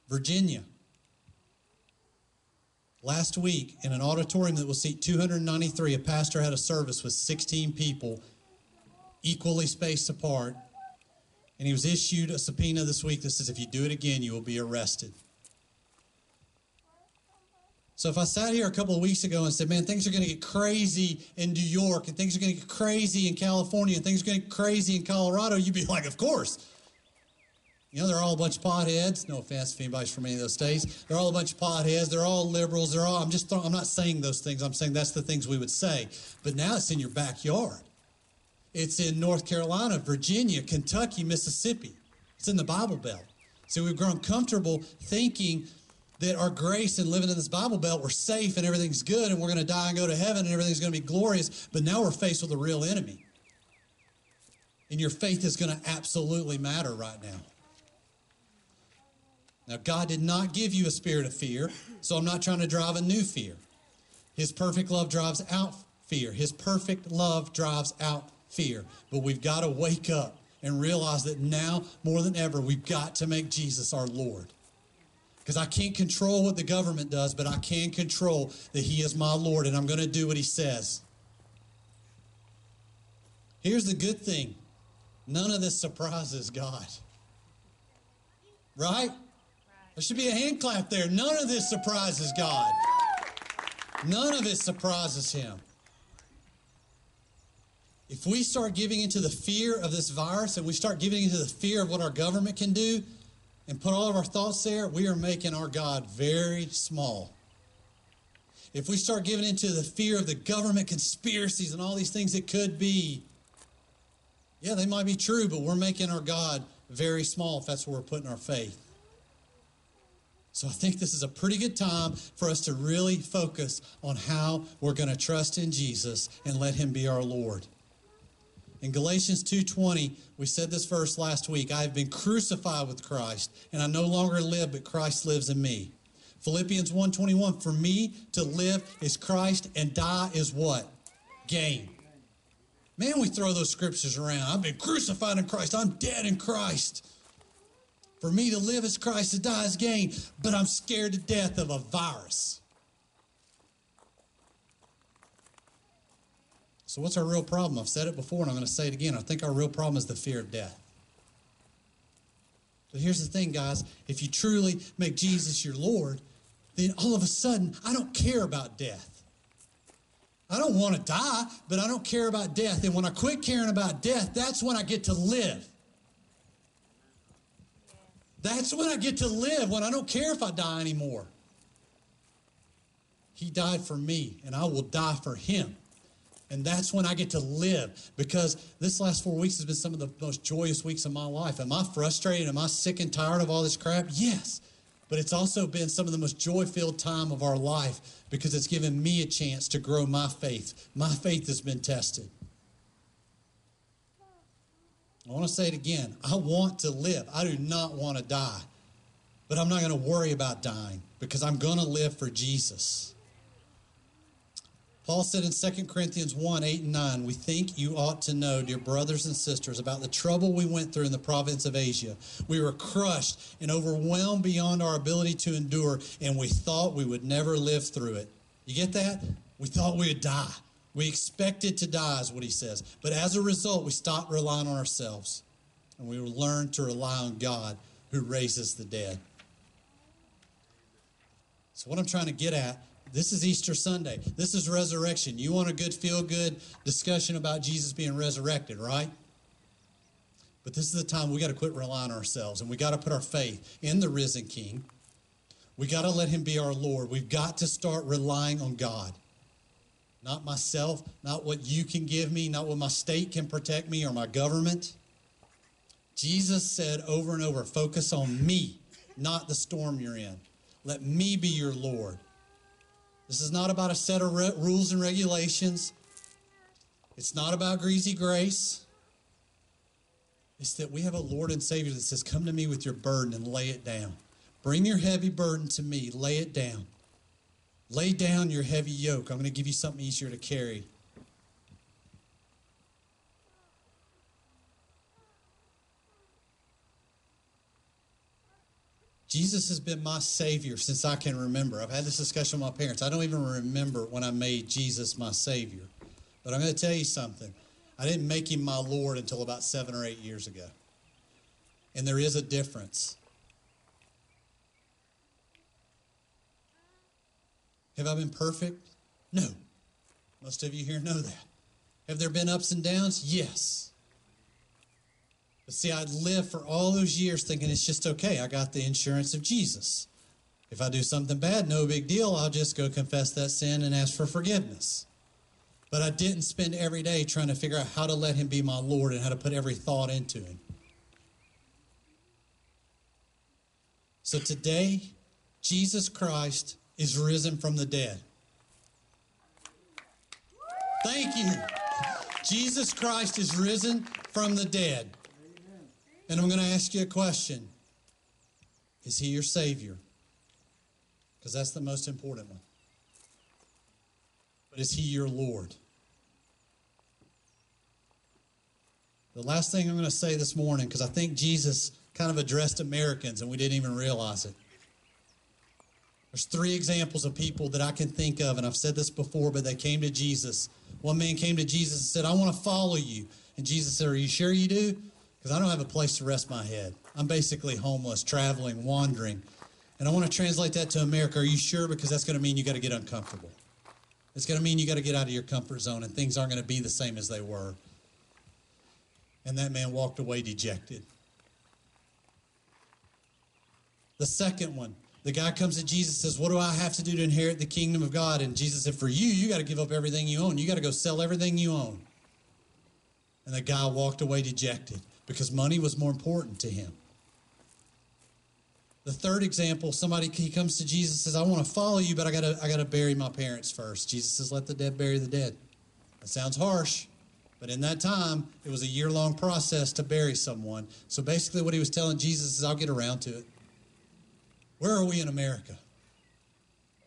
Virginia. Last week, in an auditorium that will seat 293, a pastor had a service with 16 people, equally spaced apart, and he was issued a subpoena this week that says if you do it again, you will be arrested. So if I sat here a couple of weeks ago and said, man, things are going to get crazy in New York and things are going to get crazy in California and things are going to get crazy in Colorado, you'd be like, of course. You know, they're all a bunch of potheads. No offense if anybody's from any of those states. They're all a bunch of potheads. They're all liberals. They're all, I'm just, I'm not saying those things. I'm saying that's the things we would say. But now it's in your backyard. It's in North Carolina, Virginia, Kentucky, Mississippi. It's in the Bible Belt. So we've grown comfortable thinking that our grace and living in this Bible Belt, we're safe and everything's good and we're going to die and go to heaven and everything's going to be glorious. But now we're faced with a real enemy. And your faith is going to absolutely matter right now. Now, God did not give you a spirit of fear, so I'm not trying to drive a new fear. His perfect love drives out fear. His perfect love drives out fear. But we've got to wake up and realize that now more than ever, we've got to make Jesus our Lord. Because I can't control what the government does, but I can control that He is my Lord and I'm going to do what He says. Here's the good thing none of this surprises God. Right? There should be a hand clap there. None of this surprises God. None of it surprises Him. if we start giving into the fear of this virus and we start giving into the fear of what our government can do and put all of our thoughts there, we are making our God very small. If we start giving into the fear of the government conspiracies and all these things that could be, yeah, they might be true, but we're making our God very small if that's where we're putting our faith. So I think this is a pretty good time for us to really focus on how we're going to trust in Jesus and let him be our Lord. In Galatians 2:20, we said this verse last week, I have been crucified with Christ, and I no longer live, but Christ lives in me. Philippians 1:21, for me to live is Christ and die is what? Gain. Man, we throw those scriptures around. I've been crucified in Christ. I'm dead in Christ. For me to live is Christ, to die is gain. But I'm scared to death of a virus. So, what's our real problem? I've said it before and I'm going to say it again. I think our real problem is the fear of death. But here's the thing, guys if you truly make Jesus your Lord, then all of a sudden, I don't care about death. I don't want to die, but I don't care about death. And when I quit caring about death, that's when I get to live. That's when I get to live, when I don't care if I die anymore. He died for me, and I will die for him. And that's when I get to live because this last four weeks has been some of the most joyous weeks of my life. Am I frustrated? Am I sick and tired of all this crap? Yes. But it's also been some of the most joy filled time of our life because it's given me a chance to grow my faith. My faith has been tested. I want to say it again. I want to live. I do not want to die. But I'm not going to worry about dying because I'm going to live for Jesus. Paul said in 2 Corinthians 1 8 and 9, We think you ought to know, dear brothers and sisters, about the trouble we went through in the province of Asia. We were crushed and overwhelmed beyond our ability to endure, and we thought we would never live through it. You get that? We thought we would die. We expected to die, is what he says. But as a result, we stopped relying on ourselves, and we learned to rely on God who raises the dead. So, what I'm trying to get at this is Easter Sunday. This is resurrection. You want a good, feel good discussion about Jesus being resurrected, right? But this is the time we got to quit relying on ourselves and we got to put our faith in the risen King. We got to let him be our Lord. We've got to start relying on God. Not myself, not what you can give me, not what my state can protect me or my government. Jesus said over and over focus on me, not the storm you're in. Let me be your Lord. This is not about a set of re- rules and regulations. It's not about greasy grace. It's that we have a Lord and Savior that says, Come to me with your burden and lay it down. Bring your heavy burden to me, lay it down. Lay down your heavy yoke. I'm going to give you something easier to carry. Jesus has been my Savior since I can remember. I've had this discussion with my parents. I don't even remember when I made Jesus my Savior. But I'm going to tell you something. I didn't make him my Lord until about seven or eight years ago. And there is a difference. Have I been perfect? No. Most of you here know that. Have there been ups and downs? Yes. But see, I'd lived for all those years thinking it's just okay. I got the insurance of Jesus. If I do something bad, no big deal. I'll just go confess that sin and ask for forgiveness. But I didn't spend every day trying to figure out how to let Him be my Lord and how to put every thought into Him. So today, Jesus Christ is risen from the dead. Thank you. Jesus Christ is risen from the dead. And I'm going to ask you a question Is he your Savior? Because that's the most important one. But is he your Lord? The last thing I'm going to say this morning, because I think Jesus kind of addressed Americans and we didn't even realize it. There's three examples of people that I can think of, and I've said this before, but they came to Jesus. One man came to Jesus and said, I want to follow you. And Jesus said, Are you sure you do? Because I don't have a place to rest my head. I'm basically homeless, traveling, wandering. And I want to translate that to America. Are you sure? Because that's going to mean you got to get uncomfortable. It's going to mean you got to get out of your comfort zone and things aren't going to be the same as they were. And that man walked away dejected. The second one, the guy comes to Jesus says, What do I have to do to inherit the kingdom of God? And Jesus said, For you, you got to give up everything you own. You got to go sell everything you own. And the guy walked away dejected because money was more important to him. The third example, somebody he comes to Jesus says, "I want to follow you, but I gotta I gotta bury my parents first. Jesus says, "Let the dead bury the dead." That sounds harsh, but in that time, it was a year long process to bury someone. So basically, what he was telling Jesus is, "I'll get around to it." Where are we in America?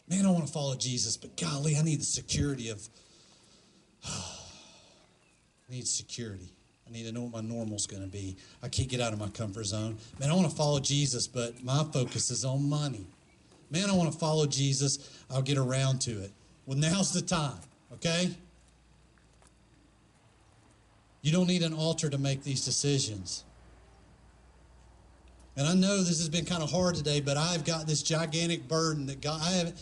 Man, I want to follow Jesus, but golly, I need the security of. *sighs* I need security. I need to know what my normal's going to be. I can't get out of my comfort zone. Man, I want to follow Jesus, but my focus is on money. Man, I want to follow Jesus. I'll get around to it. Well, now's the time, okay? You don't need an altar to make these decisions. And I know this has been kind of hard today, but I've got this gigantic burden that God, I haven't.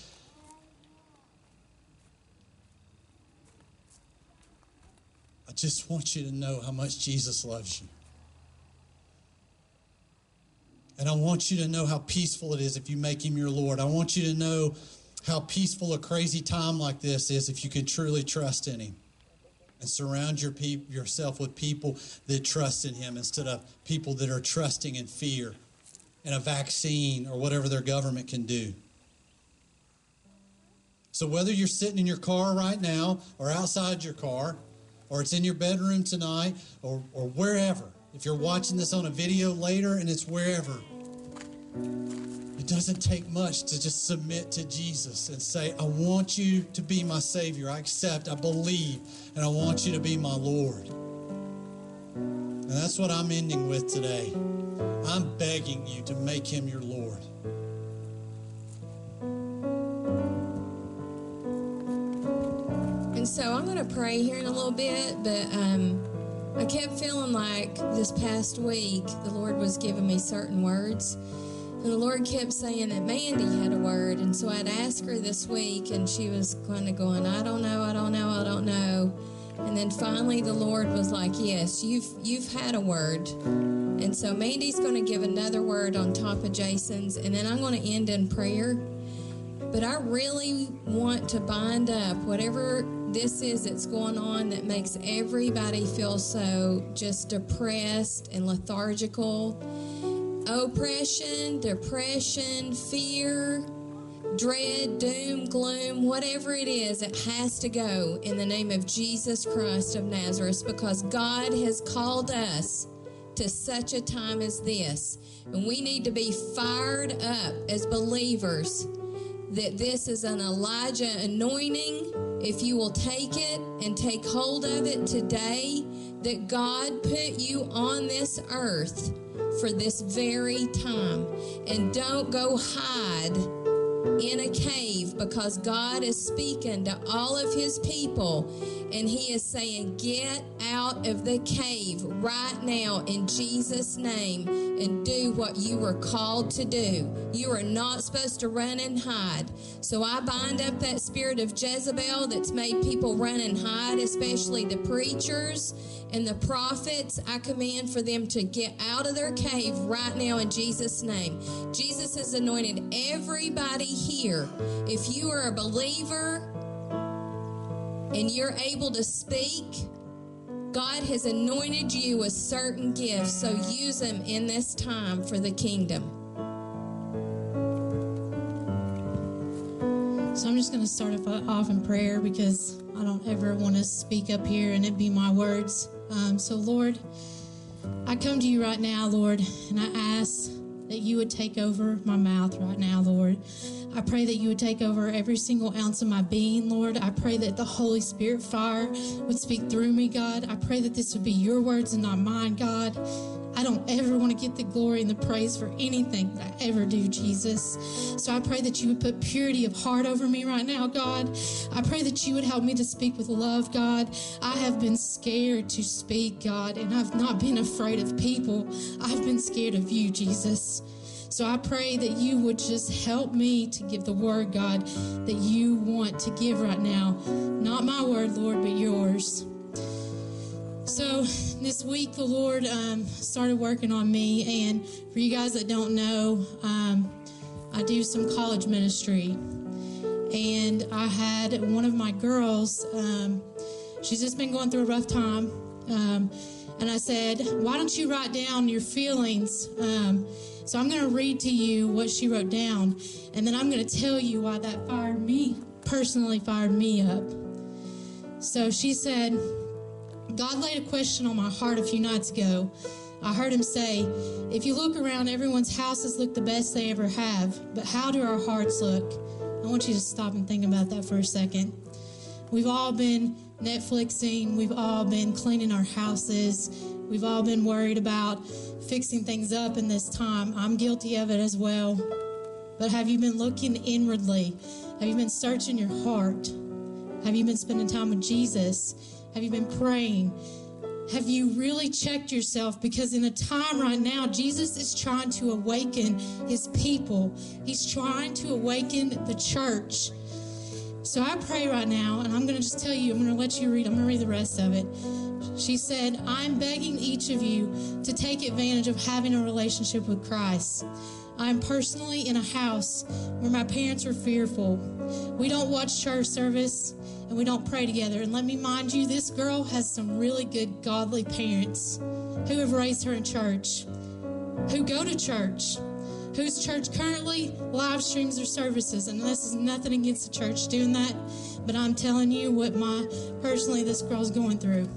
I just want you to know how much Jesus loves you. And I want you to know how peaceful it is if you make him your Lord. I want you to know how peaceful a crazy time like this is if you can truly trust in him. And surround your pe- yourself with people that trust in him instead of people that are trusting in fear and a vaccine or whatever their government can do. So, whether you're sitting in your car right now or outside your car, or it's in your bedroom tonight, or, or wherever, if you're watching this on a video later and it's wherever, it doesn't take much to just submit to Jesus and say, I want you to be my Savior. I accept, I believe, and I want you to be my Lord. And that's what I'm ending with today. I'm begging you to make him your Lord. And so I'm going to pray here in a little bit, but um, I kept feeling like this past week the Lord was giving me certain words. And the Lord kept saying that Mandy had a word. And so I'd ask her this week, and she was kind of going, I don't know, I don't know, I don't know. And then finally the Lord was like, Yes, you've you've had a word. And so Mandy's going to give another word on top of Jason's, and then I'm going to end in prayer. But I really want to bind up whatever this is that's going on that makes everybody feel so just depressed and lethargical. Oppression, depression, fear, dread, doom, gloom, whatever it is, it has to go in the name of Jesus Christ of Nazareth because God has called us to such a time as this. And we need to be fired up as believers that this is an Elijah anointing. If you will take it and take hold of it today, that God put you on this earth for this very time. And don't go hide in a cave because God is speaking to all of his people and he is saying, Get out of the cave right now in Jesus' name and do what you were called to do. You are not supposed to run and hide. So I bind up that spirit of Jezebel that's made people run and hide, especially the preachers and the prophets. I command for them to get out of their cave right now in Jesus' name. Jesus has anointed everybody here. If you are a believer, and you're able to speak, God has anointed you with certain gifts, so use them in this time for the kingdom. So I'm just going to start off in prayer because I don't ever want to speak up here and it be my words. Um, so, Lord, I come to you right now, Lord, and I ask that you would take over my mouth right now, Lord. I pray that you would take over every single ounce of my being, Lord. I pray that the Holy Spirit fire would speak through me, God. I pray that this would be your words and not mine, God. I don't ever want to get the glory and the praise for anything that I ever do, Jesus. So I pray that you would put purity of heart over me right now, God. I pray that you would help me to speak with love, God. I have been scared to speak, God, and I've not been afraid of people. I've been scared of you, Jesus. So I pray that you would just help me to give the word, God, that you want to give right now. Not my word, Lord, but yours. So this week, the Lord um, started working on me, and for you guys that don't know, um, I do some college ministry, and I had one of my girls. Um, she's just been going through a rough time, um, and I said, "Why don't you write down your feelings?" Um, so I'm going to read to you what she wrote down, and then I'm going to tell you why that fired me personally fired me up. So she said, God laid a question on my heart a few nights ago. I heard him say, If you look around, everyone's houses look the best they ever have, but how do our hearts look? I want you to stop and think about that for a second. We've all been Netflixing, we've all been cleaning our houses, we've all been worried about fixing things up in this time. I'm guilty of it as well. But have you been looking inwardly? Have you been searching your heart? Have you been spending time with Jesus? Have you been praying? Have you really checked yourself? Because in a time right now, Jesus is trying to awaken his people, he's trying to awaken the church. So I pray right now, and I'm going to just tell you, I'm going to let you read, I'm going to read the rest of it. She said, I'm begging each of you to take advantage of having a relationship with Christ. I'm personally in a house where my parents are fearful. We don't watch church service and we don't pray together. And let me mind you, this girl has some really good, godly parents who have raised her in church, who go to church, whose church currently live streams their services. And this is nothing against the church doing that, but I'm telling you what my personally this girl's going through.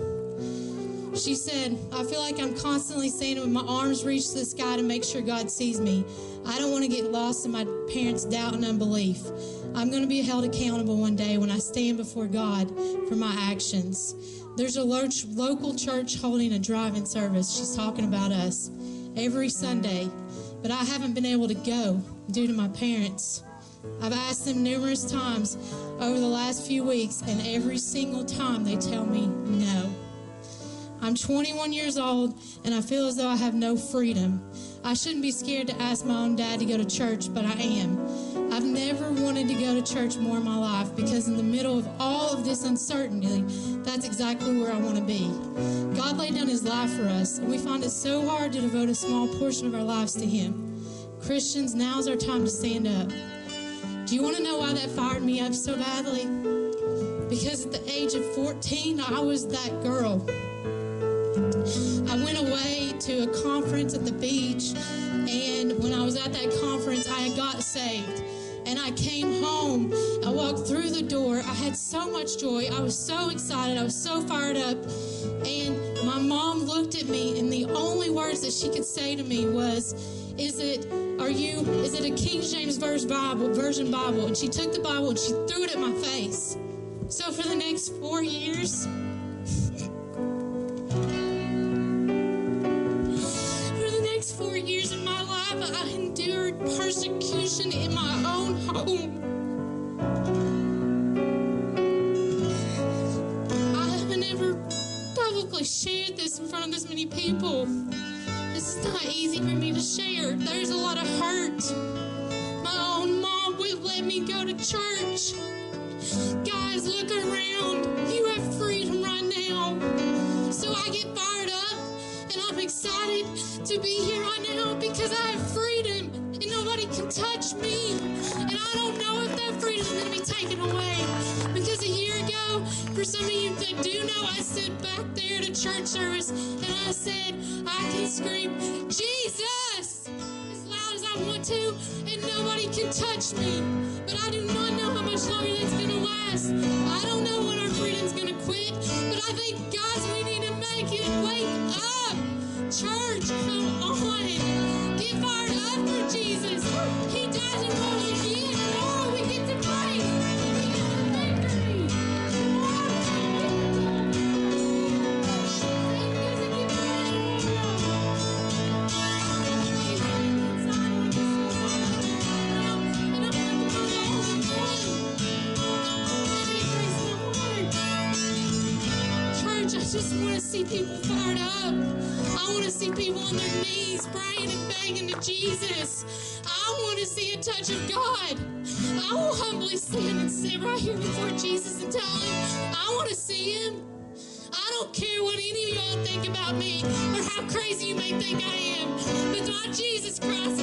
She said, I feel like I'm constantly standing with my arms reached to the sky to make sure God sees me. I don't want to get lost in my parents' doubt and unbelief. I'm going to be held accountable one day when I stand before God for my actions. There's a local church holding a drive-in service. She's talking about us every Sunday, but I haven't been able to go due to my parents. I've asked them numerous times over the last few weeks, and every single time they tell me no. I'm 21 years old and I feel as though I have no freedom. I shouldn't be scared to ask my own dad to go to church, but I am. I've never wanted to go to church more in my life because, in the middle of all of this uncertainty, that's exactly where I want to be. God laid down His life for us, and we find it so hard to devote a small portion of our lives to Him. Christians, now's our time to stand up. Do you want to know why that fired me up so badly? Because at the age of 14, I was that girl. I went away to a conference at the beach, and when I was at that conference, I got saved. And I came home. I walked through the door. I had so much joy. I was so excited. I was so fired up. And my mom looked at me, and the only words that she could say to me was, "Is it? Are you? Is it a King James Version Bible? Version Bible?" And she took the Bible and she threw it at my face. So for the next four years. In front of this many people. Is not easy for me to share. There's a lot of hurt. My own mom would let me go to church. Guys, look around. You have freedom right now. So I get fired up and I'm excited to be here touch me. But I do not know how much longer that's going to last. I don't know when our freedom's going to quit, but I think, see people fired up. I want to see people on their knees praying and begging to Jesus. I want to see a touch of God. I will humbly stand and sit right here before Jesus and tell him, I want to see him. I don't care what any of y'all think about me or how crazy you may think I am, but my Jesus Christ